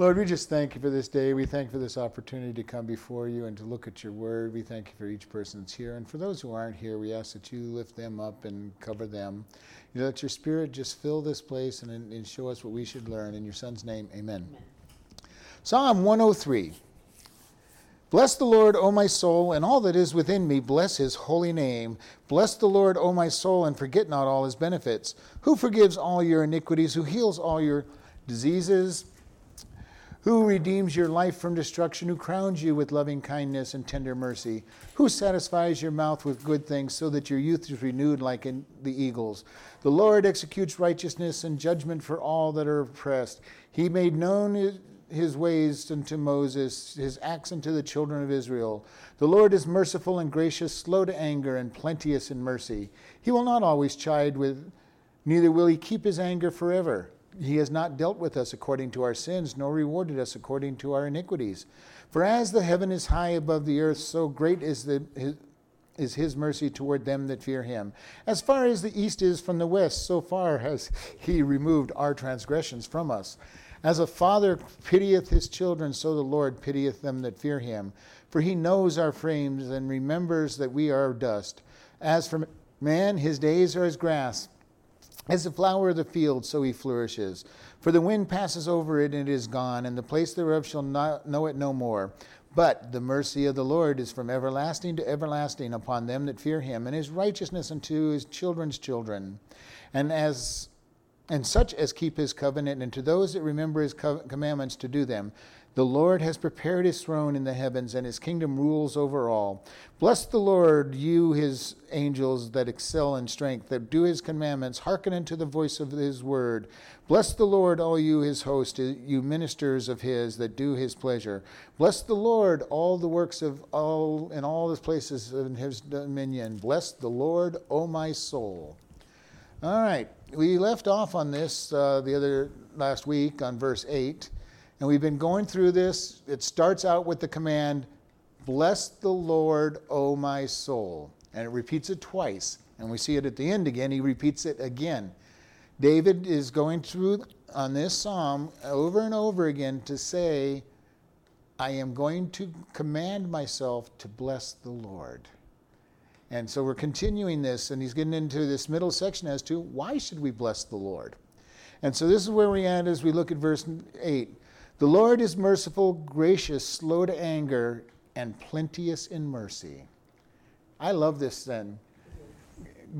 Lord, we just thank you for this day. We thank you for this opportunity to come before you and to look at your word. We thank you for each person that's here. And for those who aren't here, we ask that you lift them up and cover them. You know, let your spirit just fill this place and, and show us what we should learn. In your son's name, amen. amen. Psalm 103. Bless the Lord, O my soul, and all that is within me, bless his holy name. Bless the Lord, O my soul, and forget not all his benefits. Who forgives all your iniquities, who heals all your diseases who redeems your life from destruction, who crowns you with loving kindness and tender mercy, who satisfies your mouth with good things so that your youth is renewed like in the eagles. The Lord executes righteousness and judgment for all that are oppressed. He made known his ways unto Moses, his acts unto the children of Israel. The Lord is merciful and gracious, slow to anger, and plenteous in mercy. He will not always chide with, neither will he keep his anger forever. He has not dealt with us according to our sins, nor rewarded us according to our iniquities. For as the heaven is high above the earth, so great is, the, his, is his mercy toward them that fear him. As far as the east is from the west, so far has he removed our transgressions from us. As a father pitieth his children, so the Lord pitieth them that fear him. For he knows our frames and remembers that we are dust. As for man, his days are as grass as the flower of the field, so he flourishes. For the wind passes over it, and it is gone, and the place thereof shall not know it no more. But the mercy of the Lord is from everlasting to everlasting upon them that fear him, and his righteousness unto his children's children. And as and such as keep his covenant, and to those that remember his commandments to do them. The Lord has prepared his throne in the heavens, and his kingdom rules over all. Bless the Lord, you his angels that excel in strength, that do his commandments, hearken unto the voice of his word. Bless the Lord, all you his host, you ministers of his that do his pleasure. Bless the Lord, all the works of all in all the places in his dominion. Bless the Lord, O my soul. All right, we left off on this uh, the other last week on verse 8. And we've been going through this. It starts out with the command, Bless the Lord, O my soul. And it repeats it twice. And we see it at the end again. He repeats it again. David is going through on this psalm over and over again to say, I am going to command myself to bless the Lord. And so we're continuing this, and he's getting into this middle section as to why should we bless the Lord? And so this is where we end as we look at verse 8. The Lord is merciful, gracious, slow to anger, and plenteous in mercy. I love this then.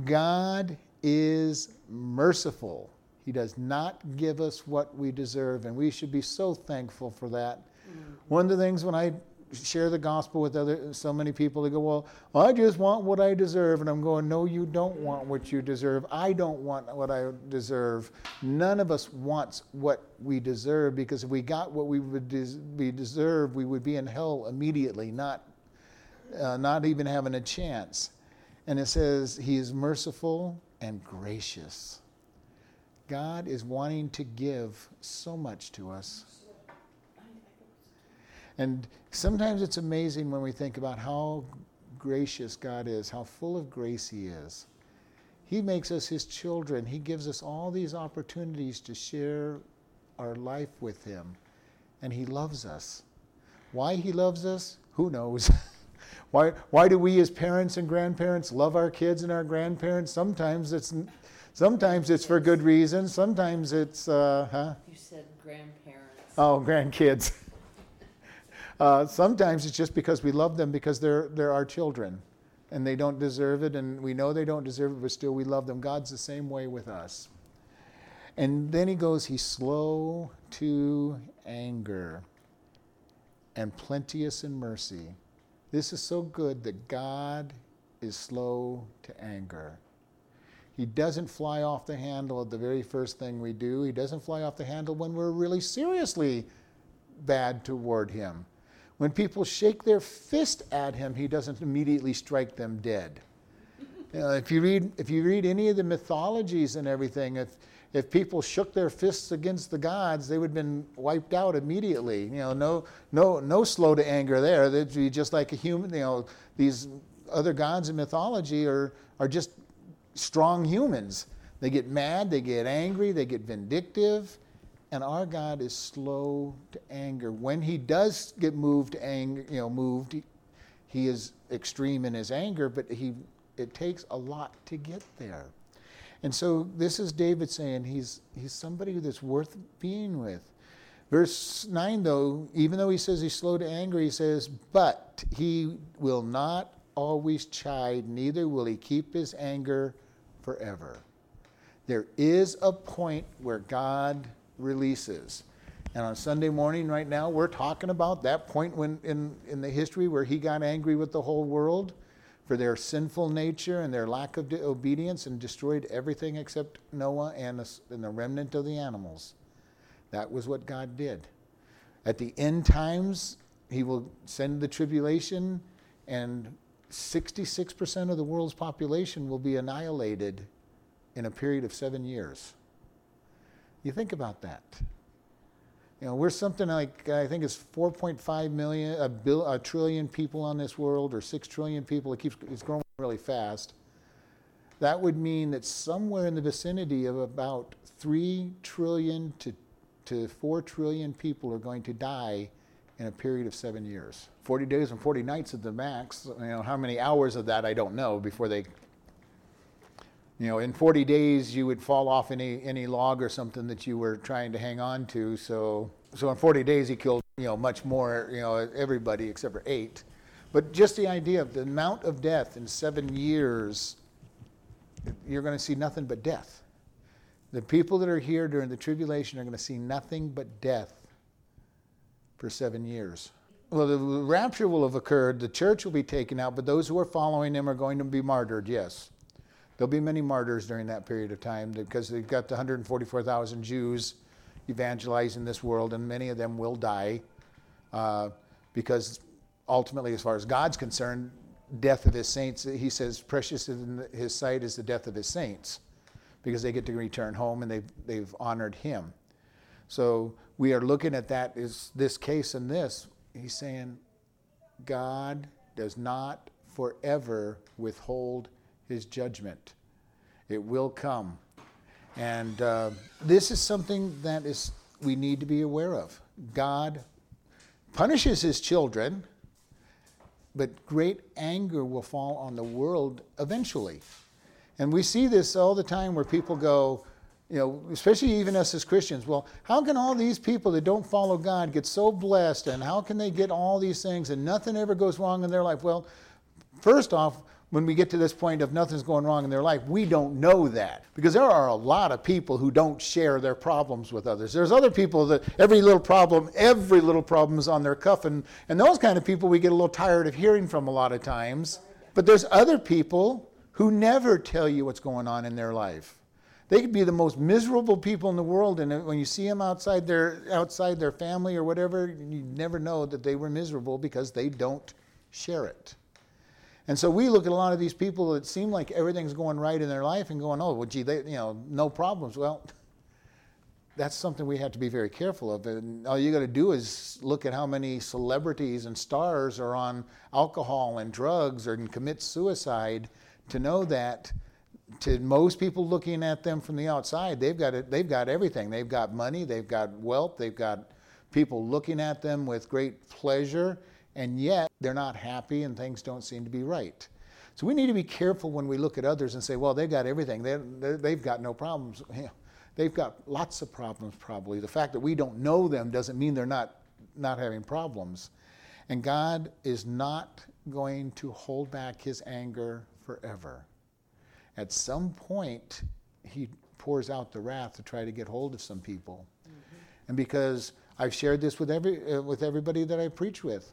God is merciful. He does not give us what we deserve, and we should be so thankful for that. Mm-hmm. One of the things when I share the gospel with other so many people they go well i just want what i deserve. And i'm going no you don't want what you deserve. I don't want what i deserve. None of us wants what we deserve because if we got what we would des- deserve we would be in hell immediately not uh, not even having a chance. And it says he is merciful and gracious. God is wanting to give so much to us and sometimes it's amazing when we think about how gracious God is, how full of grace He is. He makes us His children. He gives us all these opportunities to share our life with Him. And He loves us. Why He loves us, who knows? why, why do we as parents and grandparents love our kids and our grandparents? Sometimes it's, sometimes it's for good reasons. Sometimes it's, uh, huh? You said grandparents. Oh, grandkids. Uh, sometimes it's just because we love them because they're, they're our children and they don't deserve it, and we know they don't deserve it, but still we love them. God's the same way with us. And then he goes, He's slow to anger and plenteous in mercy. This is so good that God is slow to anger. He doesn't fly off the handle at the very first thing we do. He doesn't fly off the handle when we're really seriously bad toward him. When people shake their fist at him, he doesn't immediately strike them dead. If you read if you read any of the mythologies and everything, if if people shook their fists against the gods, they would have been wiped out immediately. You know, no no no slow to anger there. They'd be just like a human. You know, these other gods in mythology are are just strong humans. They get mad, they get angry, they get vindictive, And our God is slow to anger. When he does get moved anger, you know, moved, he, is extreme in his anger, but he it takes a lot to get there. And so this is David saying he's he's somebody that's worth being with. Verse 9 though, even though he says he's slow to anger, he says, "But he will not always chide, neither will he keep his anger forever." There is a point where God releases. And on Sunday morning, right now, we're talking about that point when in, in the history where he got angry with the whole world for their sinful nature and their lack of obedience and destroyed everything except Noah and and the remnant of the animals. That was what God did. At the end times, he will send the tribulation, and 66% of the world's population will be annihilated in a period of seven years. You think about that. You know, we're something like I think it's 4.5 million, a, bill, a trillion people on this world, or six trillion people. It keeps it's growing really fast. That would mean that somewhere in the vicinity of about three trillion to to four trillion people are going to die in a period of seven years. 40 days and 40 nights at the max. You know, how many hours of that I don't know before they you know, in 40 days you would fall off any any log or something that you were trying to hang on to. So so in 40 days he killed you know much more you know everybody except for eight. But just the idea of the amount of death in seven years, you're going to see nothing but death. The people that are here during the tribulation are going to see nothing but death for seven years. Well, the rapture will have occurred, the church will be taken out, but those who are following him are going to be martyred, yes. There'll be many martyrs during that period of time because they've got the 144,000 Jews evangelizing this world, and many of them will die uh, because ultimately, as far as God's concerned, death of his saints, he says, precious in his sight is the death of his saints because they get to return home and they've, they've honored him. So we are looking at that is this case and this. He's saying God does not forever withhold his judgment. It will come. And uh, this is something that is we need to be aware of. God punishes his children, but great anger will fall on the world eventually. And we see this all the time where people go, you know, especially even us as Christians, well, how can all these people that don't follow God get so blessed and how can they get all these things and nothing ever goes wrong in their life? Well, first off, when we get to this point of nothing's going wrong in their life, we don't know that because there are a lot of people who don't share their problems with others. There's other people that every little problem, every little problem is on their cuff, and, and those kind of people we get a little tired of hearing from a lot of times. But there's other people who never tell you what's going on in their life. They could be the most miserable people in the world, and when you see them outside their outside their family or whatever, you never know that they were miserable because they don't share it. And so we look at a lot of these people that seem like everything's going right in their life and going, oh, well, gee, they, you know, no problems. Well, that's something we have to be very careful of. And all you got to do is look at how many celebrities and stars are on alcohol and drugs or commit suicide to know that to most people looking at them from the outside, they've got it, they've got everything. They've got money, they've got wealth, they've got people looking at them with great pleasure and yet they're not happy and things don't seem to be right. So we need to be careful when we look at others and say, well, they've got everything, they're, they've got no problems. They've got lots of problems, probably. The fact that we don't know them doesn't mean they're not, not having problems. And God is not going to hold back his anger forever. At some point, he pours out the wrath to try to get hold of some people. Mm-hmm. And because I've shared this with, every, uh, with everybody that I preach with,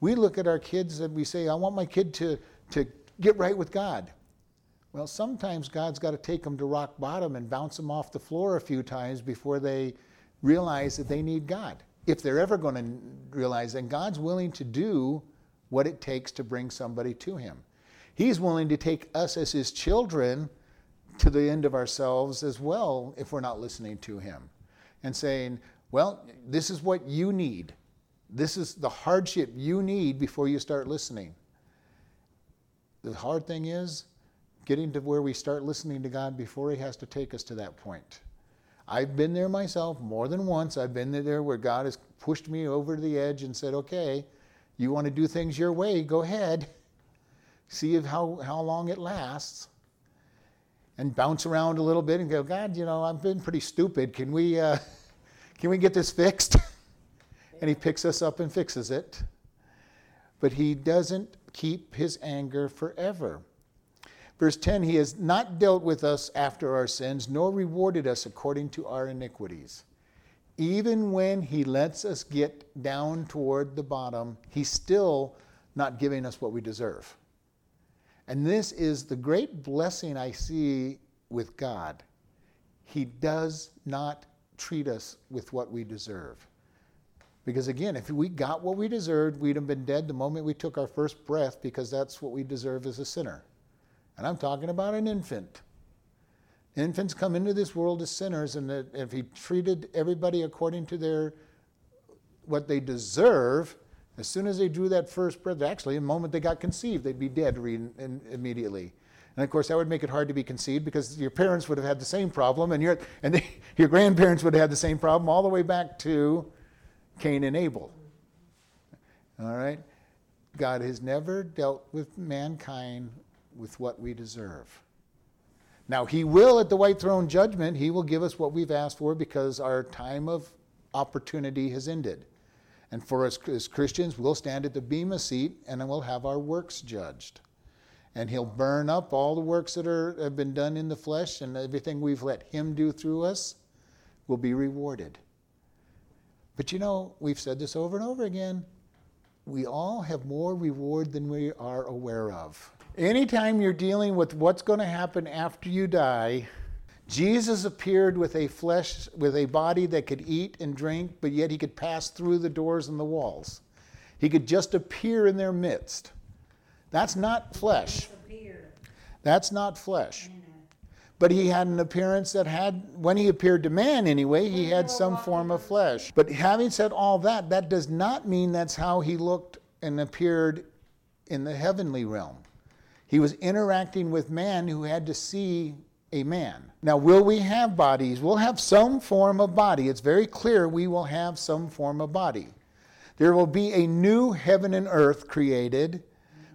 we look at our kids and we say, I want my kid to, to get right with God. Well, sometimes God's got to take them to rock bottom and bounce them off the floor a few times before they realize that they need God. If they're ever going to realize that God's willing to do what it takes to bring somebody to Him. He's willing to take us as His children to the end of ourselves as well if we're not listening to Him and saying, Well, this is what you need. This is the hardship you need before you start listening. The hard thing is getting to where we start listening to God before He has to take us to that point. I've been there myself more than once. I've been there where God has pushed me over the edge and said, okay, you want to do things your way, go ahead. See how, how long it lasts. And bounce around a little bit and go, God, you know, I've been pretty stupid. Can we, uh, can we get this fixed? and he picks us up and fixes it. But he doesn't keep his anger forever. Verse 10 He has not dealt with us after our sins, nor rewarded us according to our iniquities. Even when He lets us get down toward the bottom, He's still not giving us what we deserve. And this is the great blessing I see with God. He does not treat us with what we deserve. Because again, if we got what we deserved, we'd have been dead the moment we took our first breath because that's what we deserve as a sinner. And I'm talking about an infant. Infants come into this world as sinners, and if he treated everybody according to their what they deserve, as soon as they drew that first breath, actually, the moment they got conceived, they'd be dead immediately. And of course, that would make it hard to be conceived because your parents would have had the same problem, and your and they, your grandparents would have had the same problem all the way back to Cain and Abel. All right? God has never dealt with mankind with what we deserve. Now, He will at the white throne judgment, He will give us what we've asked for because our time of opportunity has ended. And for us as Christians, we'll stand at the Bema seat and then we'll have our works judged. And He'll burn up all the works that are, have been done in the flesh and everything we've let Him do through us will be rewarded. But you know, we've said this over and over again. We all have more reward than we are aware of. Anytime you're dealing with what's going to happen after you die, Jesus appeared with a flesh, with a body that could eat and drink, but yet he could pass through the doors and the walls. He could just appear in their midst. That's not flesh. That's not flesh. But he had an appearance that had, when he appeared to man anyway, he had some form of flesh. But having said all that, that does not mean that's how he looked and appeared in the heavenly realm. He was interacting with man who had to see a man. Now, will we have bodies? We'll have some form of body. It's very clear we will have some form of body. There will be a new heaven and earth created,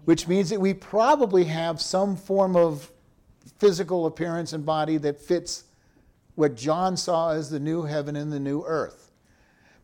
which means that we probably have some form of physical appearance and body that fits what John saw as the new heaven and the new earth.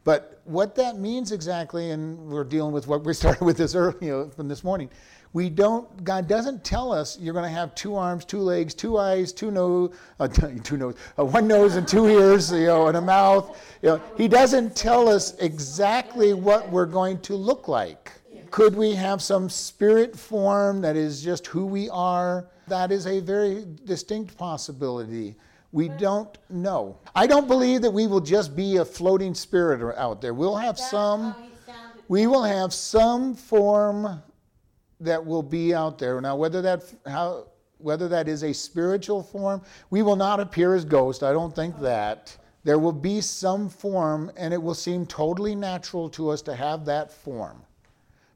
But what that means exactly, and we're dealing with what we started with this you know, from this morning, we don't god doesn't tell us you're going to have two arms two legs two eyes two nose uh, two nose uh, one nose and two ears you know and a mouth. You know he doesn't tell us exactly what we're going to look like. Could we have some spirit form that is just who we are that is a very distinct possibility we don't know i don't believe that we will just be a floating spirit out there we'll have some we will have some form that will be out there. Now, whether that how whether that is a spiritual form, we will not appear as ghosts. I don't think that. There will be some form, and it will seem totally natural to us to have that form,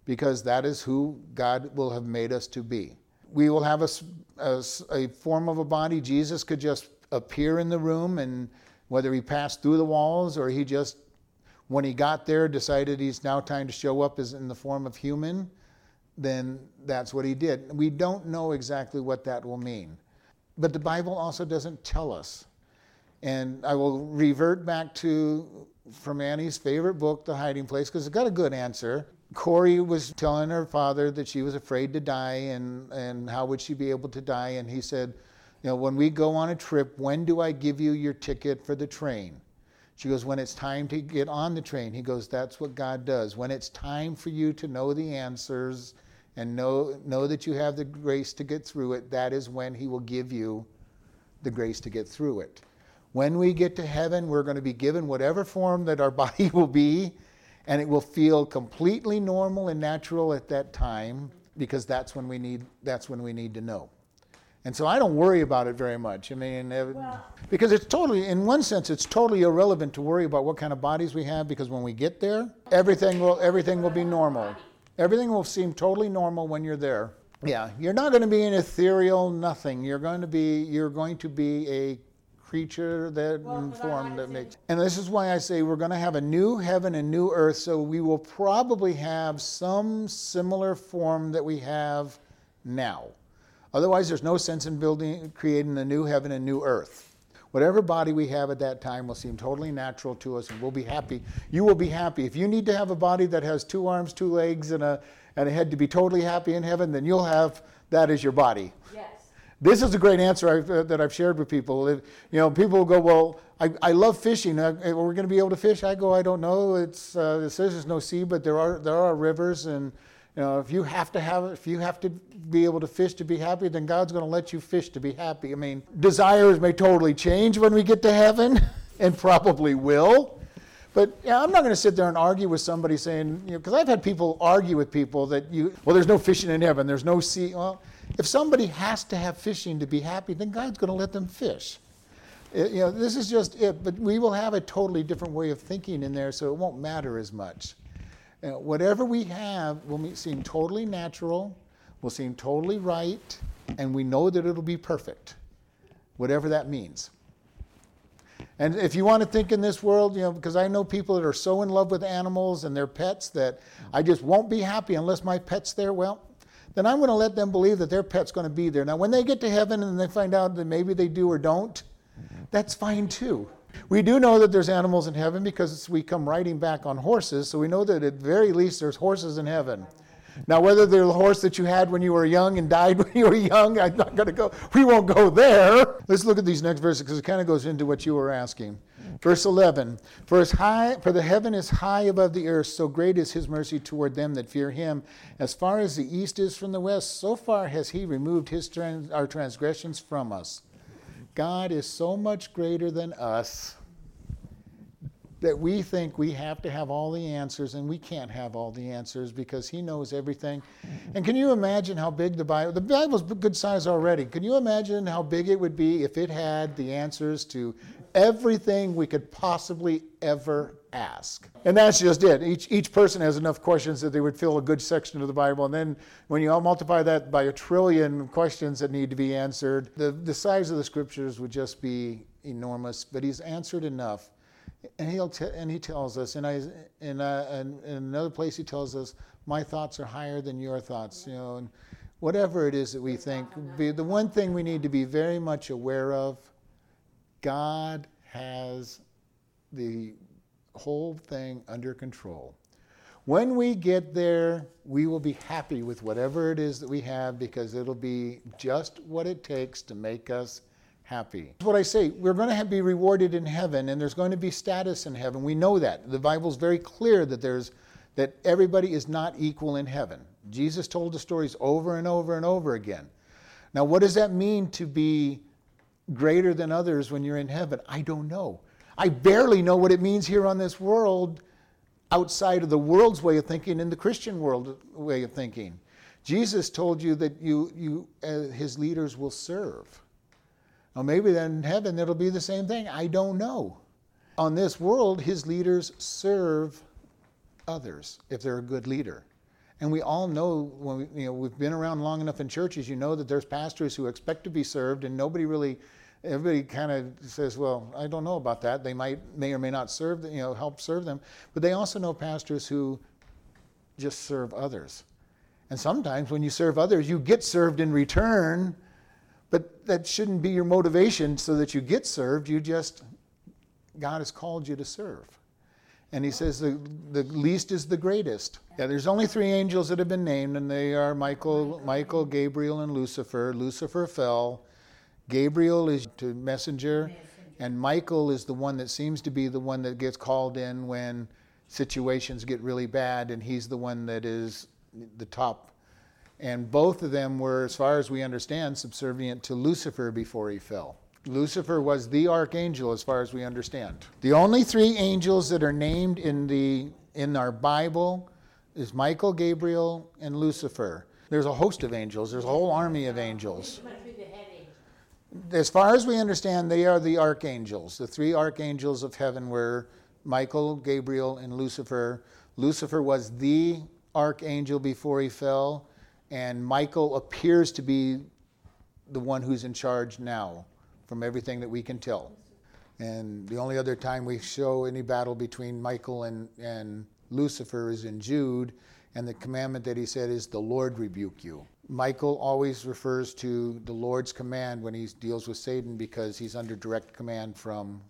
because that is who God will have made us to be. We will have a, a, a form of a body. Jesus could just appear in the room, and whether he passed through the walls or he just, when he got there, decided he's now time to show up as in the form of human then that's what he did. We don't know exactly what that will mean. But the Bible also doesn't tell us. And I will revert back to from Annie's favorite book, The Hiding Place, because it got a good answer. Corrie was telling her father that she was afraid to die and, and how would she be able to die. And he said, You know, when we go on a trip, when do I give you your ticket for the train? She goes, When it's time to get on the train. He goes, That's what God does. When it's time for you to know the answers and know, know that you have the grace to get through it, that is when He will give you the grace to get through it. When we get to heaven, we're going to be given whatever form that our body will be, and it will feel completely normal and natural at that time because that's when we need, that's when we need to know. And so I don't worry about it very much. I mean, uh, well, because it's totally, in one sense, it's totally irrelevant to worry about what kind of bodies we have because when we get there, everything will, everything will be normal. Everything will seem totally normal when you're there. Yeah, you're not going to be an ethereal nothing. You're going to be, you're going to be a creature that Well, in but I form that makes. And this is why I say we're going to have a new heaven and new earth. So we will probably have some similar form that we have now. Otherwise, there's no sense in building, creating a new heaven and new earth. Whatever body we have at that time will seem totally natural to us, and we'll be happy. You will be happy. If you need to have a body that has two arms, two legs, and a, and a head to be totally happy in heaven, then you'll have that as your body. Yes. This is a great answer I've, uh, that I've shared with people. You know, people will go, "Well, I, I love fishing. We're going to be able to fish." I go, "I don't know. It's uh, it says there's no sea, but there are there are rivers, and you know, if you have to have if you have to be able to fish to be happy, then God's going to let you fish to be happy. I mean, desires may totally change when we get to heaven, and probably will." But yeah, I'm not going to sit there and argue with somebody saying, you know, because I've had people argue with people that you, well, there's no fishing in heaven, there's no sea. Well, if somebody has to have fishing to be happy, then God's going to let them fish. It- you know, this is just it. But we will have a totally different way of thinking in there, so it won't matter as much. You know, whatever we have will seem totally natural, will seem totally right, and we know that it'll be perfect, whatever that means. And if you want to think in this world, you know, because I know people that are so in love with animals and their pets that I just won't be happy unless my pet's there, well, then I'm going to let them believe that their pet's going to be there. Now, when they get to heaven and they find out that maybe they do or don't, that's fine too. We do know that there's animals in heaven because we come riding back on horses, so we know that at very least there's horses in heaven. Now, whether they're the horse that you had when you were young and died when you were young, I'm not going to go. We won't go there. Let's look at these next verses because it kind of goes into what you were asking. Verse 11: For as high, for the heaven is high above the earth, so great is His mercy toward them that fear Him. As far as the east is from the west, so far has He removed His trans, our transgressions from us. God is so much greater than us that we think we have to have all the answers, and we can't have all the answers because He knows everything. And can you imagine how big the Bible? The Bible's good size already. Can you imagine how big it would be if it had the answers to everything we could possibly ever ask? And that's just it. Each each person has enough questions that they would fill a good section of the Bible, and then when you all multiply that by a trillion questions that need to be answered, the the size of the scriptures would just be enormous. But He's answered enough and he'll t- and he tells us and I in, uh, in another place he tells us my thoughts are higher than your thoughts you know and whatever it is that we think the one thing we need to be very much aware of God has the whole thing under control when we get there we will be happy with whatever it is that we have because it'll be just what it takes to make us happy. That's what I say. We're going to have, be rewarded in heaven, and there's going to be status in heaven. We know that. The Bible's very clear that there's that everybody is not equal in heaven. Jesus told the stories over and over and over again. Now, what does that mean to be greater than others when you're in heaven? I don't know. I barely know what it means here on this world outside of the world's way of thinking and the Christian world way of thinking. Jesus told you that you, you uh, his leaders will serve. Now, maybe then in heaven it'll be the same thing. I don't know. On this world, his leaders serve others if they're a good leader. And we all know when we, you know we've been around long enough in churches, you know that there's pastors who expect to be served, and nobody really, everybody kind of says, "Well, I don't know about that. They might, may or may not serve, you know, help serve them." But they also know pastors who just serve others. And sometimes when you serve others, you get served in return but that shouldn't be your motivation so that you get served. You just, God has called you to serve. And he says the, the least is the greatest. Yeah, there's only three angels that have been named, and they are Michael, Michael, Gabriel, and Lucifer. Lucifer fell. Gabriel is the messenger, and Michael is the one that seems to be the one that gets called in when situations get really bad, and he's the one that is the top and both of them were, as far as we understand, subservient to Lucifer before he fell. Lucifer was the archangel, as far as we understand. The only three angels that are named in, the, in our Bible is Michael, Gabriel, and Lucifer. There's a host of angels, there's a whole army of angels. As far as we understand, they are the archangels. The three archangels of heaven were Michael, Gabriel, and Lucifer. Lucifer was the archangel before he fell and Michael appears to be the one who's in charge now, from everything that we can tell. And the only other time we show any battle between Michael and, and Lucifer is in Jude, and the commandment that he said is, The Lord rebuke you. Michael always refers to the Lord's command when he deals with Satan because he's under direct command from,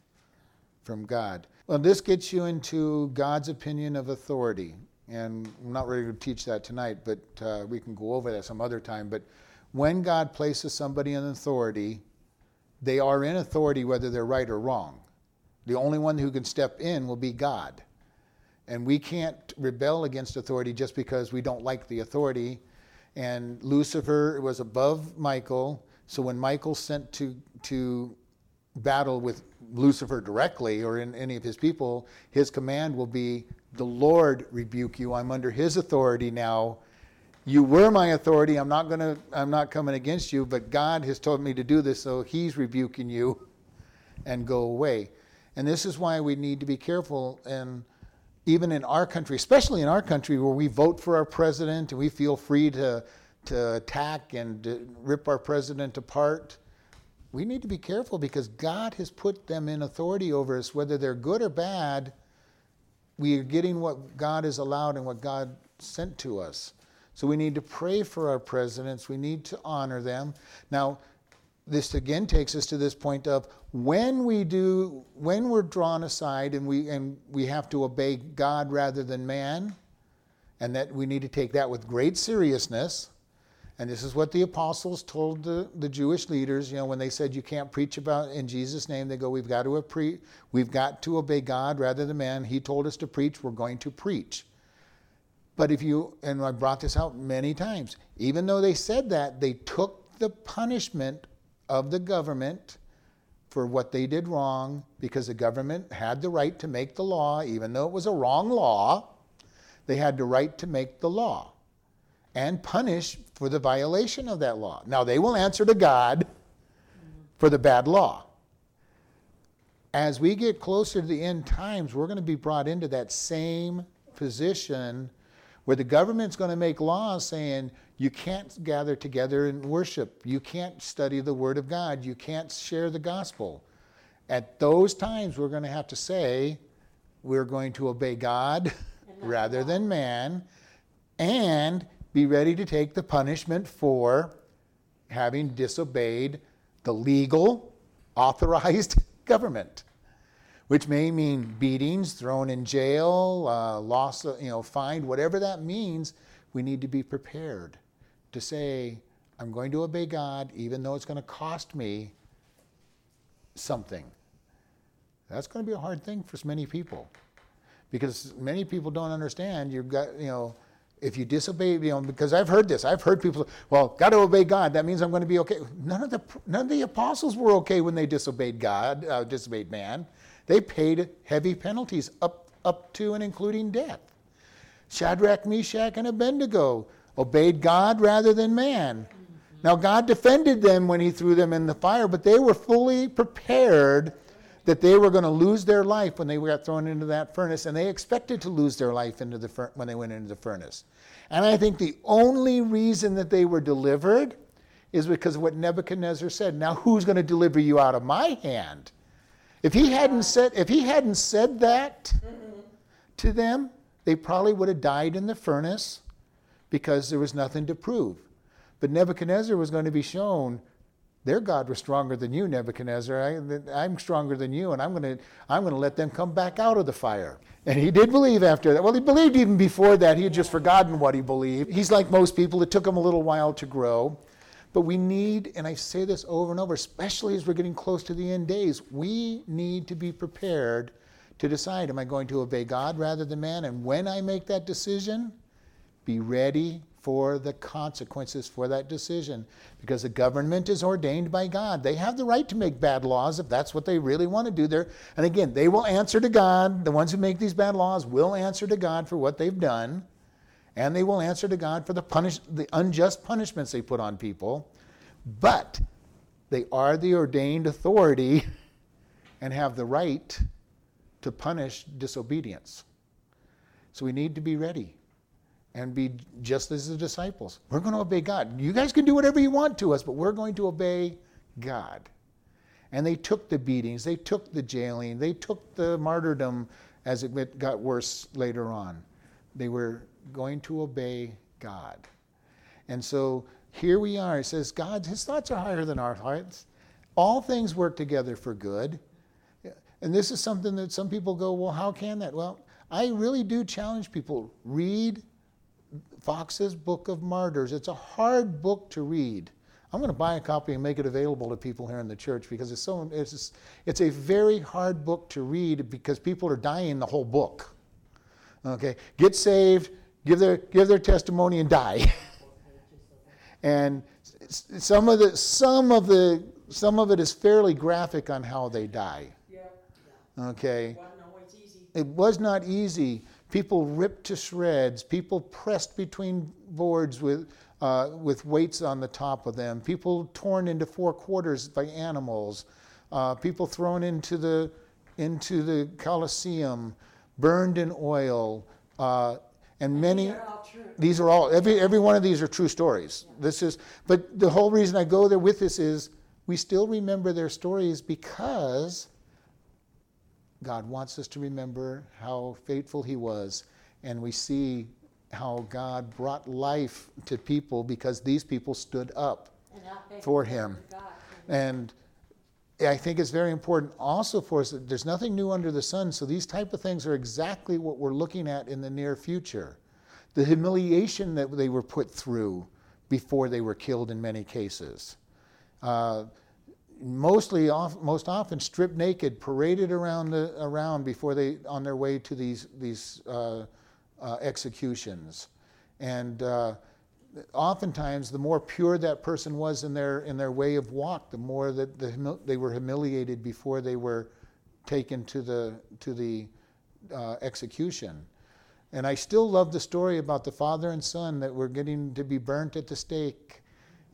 from God. Well, this gets you into God's opinion of authority. And I'm not ready to teach that tonight, but uh, we can go over that some other time. But when God places somebody in authority, they are in authority whether they're right or wrong. The only one who can step in will be God. And we can't rebel against authority just because we don't like the authority. And Lucifer was above Michael. So when Michael sent to, to battle with Lucifer directly or in any of his people, his command will be, The Lord rebuke you. I'm under his authority now. You were my authority. I'm not gonna I'm not coming against you, but God has told me to do this, so he's rebuking you and go away. And this is why we need to be careful and even in our country, especially in our country where we vote for our president and we feel free to, to attack and to rip our president apart, we need to be careful because God has put them in authority over us, whether they're good or bad. We are getting what God has allowed and what God sent to us. So we need to pray for our presidents. We need to honor them. Now, this again takes us to this point of when we do when we're drawn aside and we and we have to obey God rather than man and that we need to take that with great seriousness and this is what the apostles told the, the Jewish leaders, you know, when they said you can't preach about in Jesus' name, they go, We've got to pre- we've got to obey God rather than man. He told us to preach, we're going to preach. But if you and I brought this out many times, even though they said that, they took the punishment of the government for what they did wrong because the government had the right to make the law, even though it was a wrong law. They had the right to make the law and punish for the violation of that law. Now, they will answer to God for the bad law. As we get closer to the end times, we're going to be brought into that same position where the government's going to make laws saying you can't gather together and worship, you can't study the Word of God, you can't share the gospel. At those times, we're going to have to say we're going to obey God rather than man and be ready to take the punishment for having disobeyed the legal, authorized government, which may mean beatings, thrown in jail, uh, loss, of, you know, fined, whatever that means. We need to be prepared to say, I'm going to obey God, even though it's going to cost me something. That's going to be a hard thing for many people because many people don't understand. You've got, you know, if you disobey, you know, because I've heard this. I've heard people, well, got to obey God. That means I'm going to be okay. None of the none of the apostles were okay when they disobeyed God, uh, disobeyed man. They paid heavy penalties up up to and including death. Shadrach, Meshach, and Abednego obeyed God rather than man. Now God defended them when He threw them in the fire, but they were fully prepared that they were going to lose their life when they got thrown into that furnace, and they expected to lose their life into the when they went into the furnace. And I think the only reason that they were delivered is because of what Nebuchadnezzar said. Now who's going to deliver you out of my hand? If he hadn't said if he hadn't said that to them, they probably would have died in the furnace because there was nothing to prove. But Nebuchadnezzar was going to be shown their God was stronger than you, Nebuchadnezzar. I, am stronger than you, and I'm going to I'm going to let them come back out of the fire. And he did believe after that. Well, he believed even before that. He had just forgotten what he believed. He's like most people. It took him a little while to grow. But we need, and I say this over and over, especially as we're getting close to the end days, we need to be prepared to decide am I going to obey God rather than man? And when I make that decision, be ready for the consequences for that decision because the government is ordained by God. They have the right to make bad laws if that's what they really want to do there. And again, they will answer to God. The ones who make these bad laws will answer to God for what they've done. And they will answer to God for the punish the unjust punishments they put on people. But they are the ordained authority and have the right to punish disobedience. So we need to be ready and be just as the disciples. We're going to obey God. You guys can do whatever you want to us, but we're going to obey God. And they took the beatings, they took the jailing, they took the martyrdom as it got worse later on. They were going to obey God. And so here we are. It says, God, his thoughts are higher than our thoughts. All things work together for good. And this is something that some people go, well, how can that? Well, I really do challenge people. Read Foxe's Book of Martyrs. It's a hard book to read. I'm going to buy a copy and make it available to people here in the church because it's so it's it's a very hard book to read because people are dying the whole book. Okay, get saved, give their give their testimony and die. and some of the some of the some of it is fairly graphic on how they die. Okay. It was not easy. People ripped to shreds. People pressed between boards with uh, with weights on the top of them, people torn into four quarters by animals, uh, people thrown into the, into the Colosseum, burned in oil, uh, and many. These are all true. These are all every every one of these are true stories. This is, but the whole reason I go there with this is we still remember their stories because God wants us to remember how faithful He was, and we see how God brought life to people because these people stood up for him. And I think it's very important also for us that there's nothing new under the sun. So these type of things are exactly what we're looking at in the near future. The humiliation that they were put through before they were killed in many cases. Uh, mostly, off, most often, stripped naked, paraded around the, around before they on their way to these these uh, uh, executions. And uh, oftentimes, the more pure that person was in their, in their way of walk, the more that the, they were humiliated before they were taken to the, to the uh, execution. And I still love the story about the father and son that were getting to be burnt at the stake.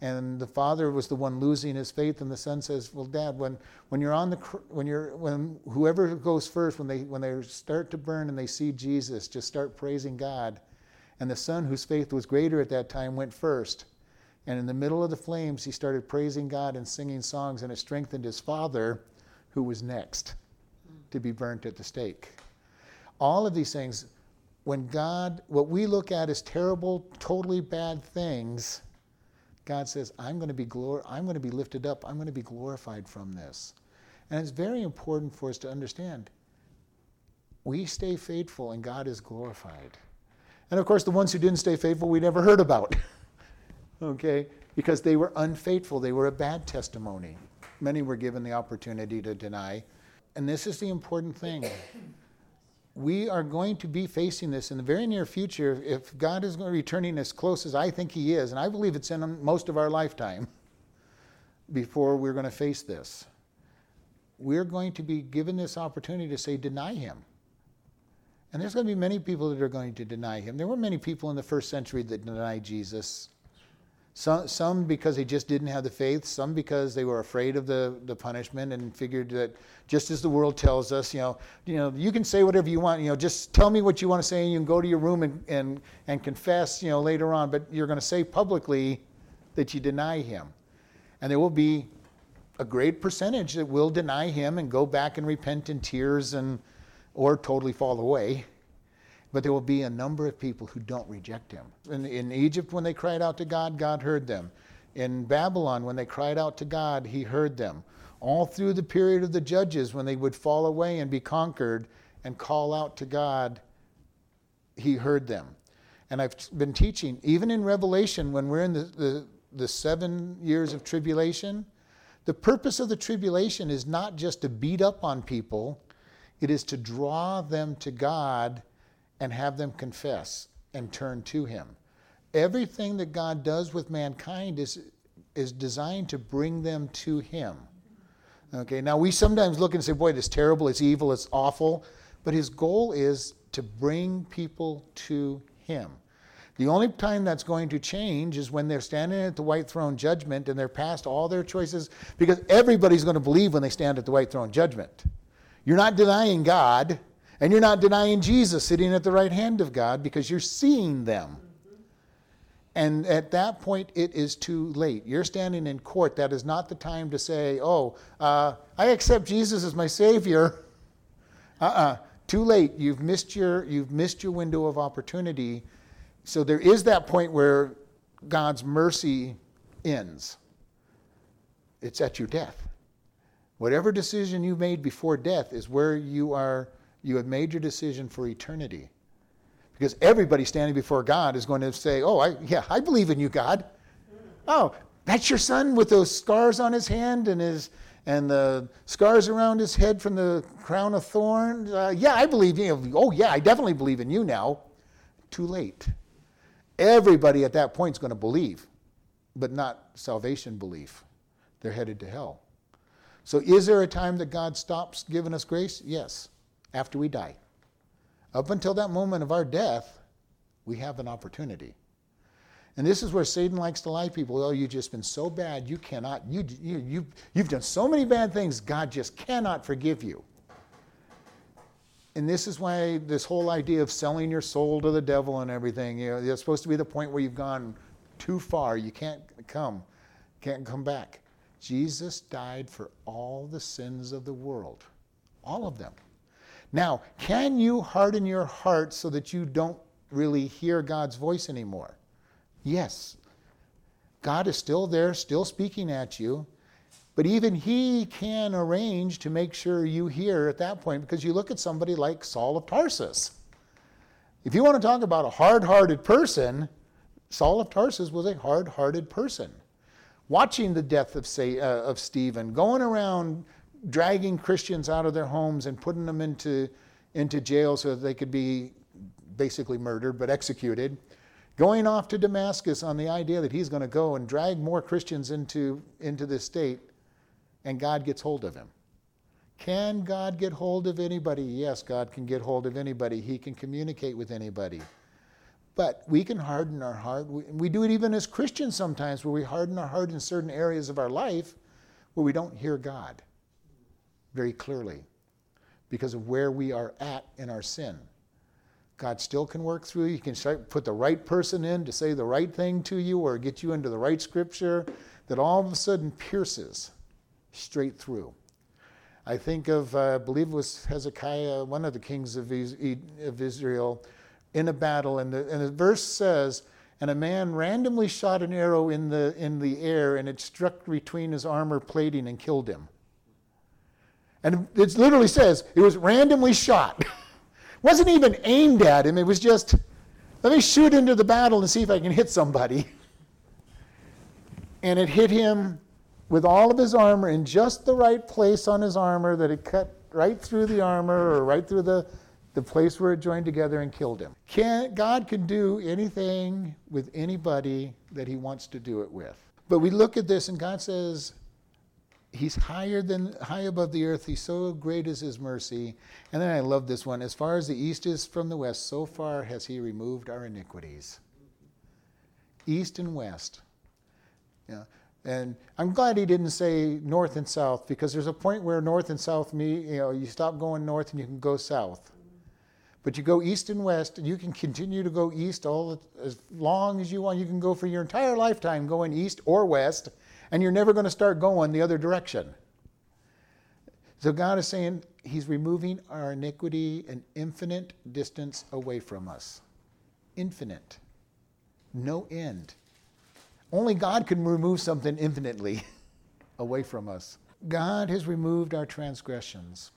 And the father was the one losing his faith, and the son says, "Well, Dad, when, when you're on the when you're when whoever goes first, when they when they start to burn and they see Jesus, just start praising God." And the son, whose faith was greater at that time, went first. And in the middle of the flames, he started praising God and singing songs, and it strengthened his father, who was next to be burnt at the stake. All of these things, when God, what we look at as terrible, totally bad things God says, I'm going to be glor- I'm going to be lifted up. I'm going to be glorified from this. And it's very important for us to understand. We stay faithful and God is glorified. And of course, the ones who didn't stay faithful, we never heard about. okay? Because they were unfaithful. They were a bad testimony. Many were given the opportunity to deny. And this is the important thing we are going to be facing this in the very near future if God is going to be returning as close as I think He is, and I believe it's in most of our lifetime before we're going to face this. We're going to be given this opportunity to say, deny Him. And there's going to be many people that are going to deny Him. There were many people in the first century that denied Jesus. Some, some because they just didn't have the faith, some because they were afraid of the, the punishment and figured that just as the world tells us, you know, you know, you can say whatever you want, you know, just tell me what you want to say and you can go to your room and, and, and confess, you know, later on, but you're going to say publicly that you deny him. And there will be a great percentage that will deny him and go back and repent in tears and or totally fall away. But there will be a number of people who don't reject him. In, in Egypt, when they cried out to God, God heard them. In Babylon, when they cried out to God, he heard them. All through the period of the judges, when they would fall away and be conquered and call out to God, he heard them. And I've been teaching, even in Revelation, when we're in the, the, the seven years of tribulation, the purpose of the tribulation is not just to beat up on people, it is to draw them to God and have them confess and turn to Him. Everything that God does with mankind is, is designed to bring them to Him. Okay, now we sometimes look and say, boy, it's terrible, it's evil, it's awful, but His goal is to bring people to Him. The only time that's going to change is when they're standing at the white throne judgment and they're past all their choices, because everybody's going to believe when they stand at the white throne judgment. You're not denying God, and you're not denying Jesus sitting at the right hand of God because you're seeing them. And at that point, it is too late. You're standing in court. That is not the time to say, oh, uh, I accept Jesus as my Savior. Uh uh-uh. uh Too late. You've missed, your, you've missed your window of opportunity. So there is that point where God's mercy ends. It's at your death. Whatever decision you made before death is where you are you have made your decision for eternity. Because everybody standing before God is going to say, "Oh, I, yeah, I believe in you, God." Oh, that's your son with those scars on his hand and his and the scars around his head from the crown of thorns. Uh, yeah, I believe you. Oh, yeah, I definitely believe in you now. Too late. Everybody at that point is going to believe, but not salvation belief. They're headed to hell. So, is there a time that God stops giving us grace? Yes, after we die. Up until that moment of our death, we have an opportunity. And this is where Satan likes to lie people. Oh, you've just been so bad, you cannot, you, you, you, you've done so many bad things, God just cannot forgive you. And this is why this whole idea of selling your soul to the devil and everything, you know, it's supposed to be the point where you've gone too far. You can't come, can't come back. Jesus died for all the sins of the world, all of them. Now, can you harden your heart so that you don't really hear God's voice anymore? Yes. God is still there, still speaking at you, but even He can arrange to make sure you hear at that point because you look at somebody like Saul of Tarsus. If you want to talk about a hard hearted person, Saul of Tarsus was a hard hearted person. Watching the death of, say, uh, of Stephen, going around dragging Christians out of their homes and putting them into, into jail so that they could be basically murdered but executed. Going off to Damascus on the idea that he's going to go and drag more Christians into, into this state, and God gets hold of him. Can God get hold of anybody? Yes, God can get hold of anybody. He can communicate with anybody. But we can harden our heart. We, we do it even as Christians sometimes, where we harden our heart in certain areas of our life where we don't hear God very clearly because of where we are at in our sin. God still can work through you. He can start, put the right person in to say the right thing to you or get you into the right scripture that all of a sudden pierces straight through. I think of, uh, I believe it was Hezekiah, one of the kings of, Israel, in a battle, and the, and the verse says, and a man randomly shot an arrow in the, in the air, and it struck between his armor plating and killed him. And it literally says it was randomly shot. wasn't even aimed at him. It was just, let me shoot into the battle and see if I can hit somebody. And it hit him with all of his armor in just the right place on his armor that it cut right through the armor or right through the, the place where it joined together and killed him. Can, God can do anything with anybody that he wants to do it with. But we look at this and God says, he's higher than high above the earth. He's so great is his mercy. And then I love this one. As far as the east is from the west, so far has he removed our iniquities. East and west. Yeah. And I'm glad he didn't say north and south because there's a point where north and south meet, you know, you stop going north and you can go south. But you go east and west, and you can continue to go east all as long as you want. You can go for your entire lifetime going east or west and you're never going to start going the other direction. So God is saying He's removing our iniquity an infinite distance away from us. Infinite. No end. Only God can remove something infinitely away from us. God has removed our transgressions.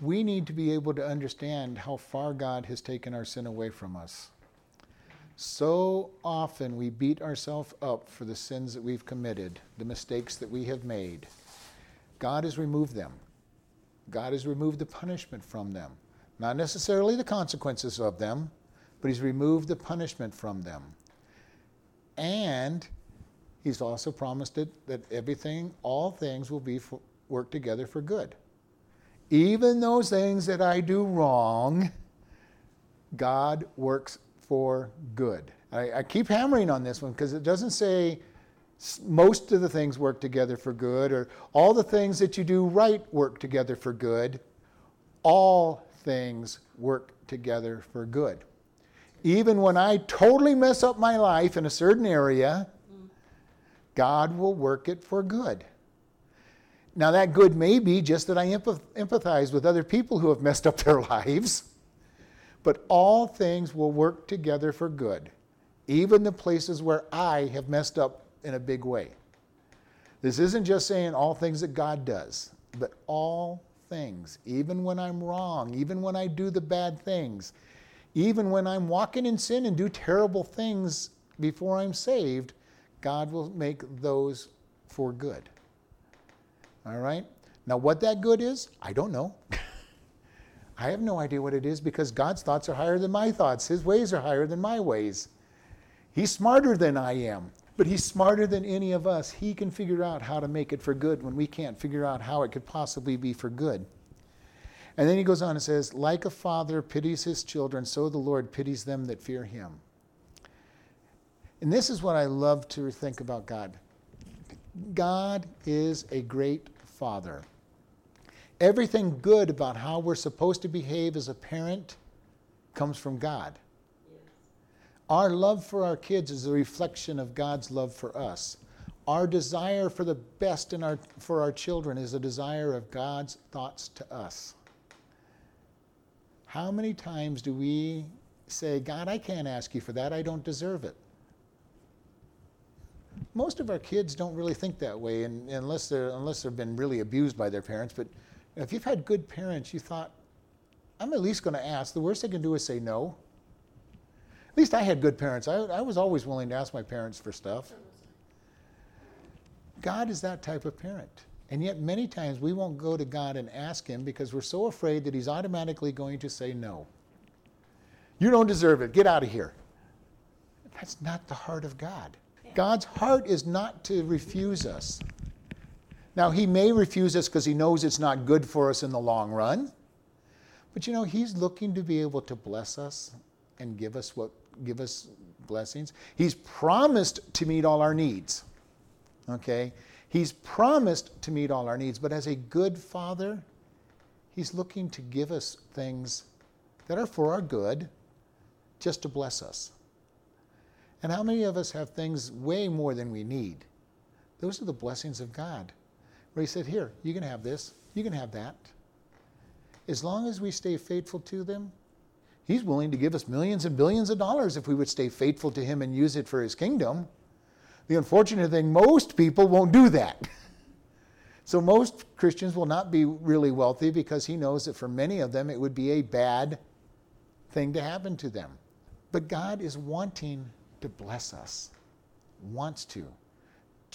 We need to be able to understand how far God has taken our sin away from us. So often we beat ourselves up for the sins that we've committed, the mistakes that we have made. God has removed them. God has removed the punishment from them. Not necessarily the consequences of them, but He's removed the punishment from them. And He's also promised it that everything, all things will be for, work together for good. Even those things that I do wrong, God works for good. I, I keep hammering on this one because it doesn't say most of the things work together for good or all the things that you do right work together for good. All things work together for good. Even when I totally mess up my life in a certain area, God will work it for good. Now, that good may be just that I empathize with other people who have messed up their lives, but all things will work together for good, even the places where I have messed up in a big way. This isn't just saying all things that God does, but all things, even when I'm wrong, even when I do the bad things, even when I'm walking in sin and do terrible things before I'm saved, God will make those for good. All right? Now, what that good is, I don't know. I have no idea what it is because God's thoughts are higher than my thoughts. His ways are higher than my ways. He's smarter than I am, but He's smarter than any of us. He can figure out how to make it for good when we can't figure out how it could possibly be for good. And then he goes on and says, Like a father pities his children, so the Lord pities them that fear him. And this is what I love to think about God God is a great father. Everything good about how we're supposed to behave as a parent comes from God. Our love for our kids is a reflection of God's love for us. Our desire for the best in our, for our children is a desire of God's thoughts to us. How many times do we say, God, I can't ask you for that, I don't deserve it? Most of our kids don't really think that way and, unless, they're, unless they've been really abused by their parents. But if you've had good parents, you thought, I'm at least going to ask. The worst they can do is say no. At least I had good parents. I, I was always willing to ask my parents for stuff. God is that type of parent. And yet, many times we won't go to God and ask Him because we're so afraid that He's automatically going to say no. You don't deserve it. Get out of here. That's not the heart of God. God's heart is not to refuse us. Now, He may refuse us because He knows it's not good for us in the long run. But you know, He's looking to be able to bless us and give us what give us blessings. He's promised to meet all our needs. Okay? He's promised to meet all our needs, but as a good father, He's looking to give us things that are for our good, just to bless us. And how many of us have things way more than we need? Those are the blessings of God. Where He said, Here, you can have this, you can have that. As long as we stay faithful to them, He's willing to give us millions and billions of dollars if we would stay faithful to Him and use it for His kingdom. The unfortunate thing, most people won't do that. So most Christians will not be really wealthy because he knows that for many of them it would be a bad thing to happen to them. But God is wanting to bless us, wants to,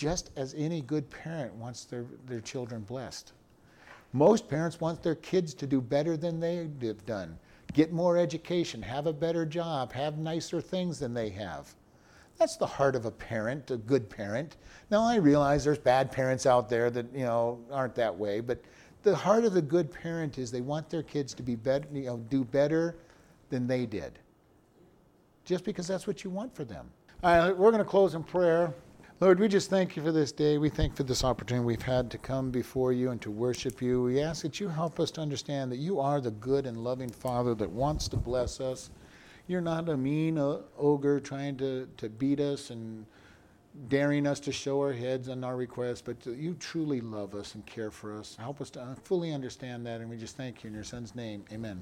just as any good parent wants their, their children blessed. Most parents want their kids to do better than they have done, get more education, have a better job, have nicer things than they have. That's the heart of a parent, a good parent. Now I realize there's bad parents out there that you know aren't that way, but the heart of a good parent is they want their kids to be better, you know, do better than they did. Just because that's what you want for them. All right, we're going to close in prayer. Lord, we just thank you for this day. We thank for this opportunity we've had to come before you and to worship you. We ask that you help us to understand that you are the good and loving Father that wants to bless us you're not a mean uh, ogre trying to, to beat us and daring us to show our heads on our requests, but you truly love us and care for us. Help us to fully understand that, and we just thank you in your Son's name. Amen.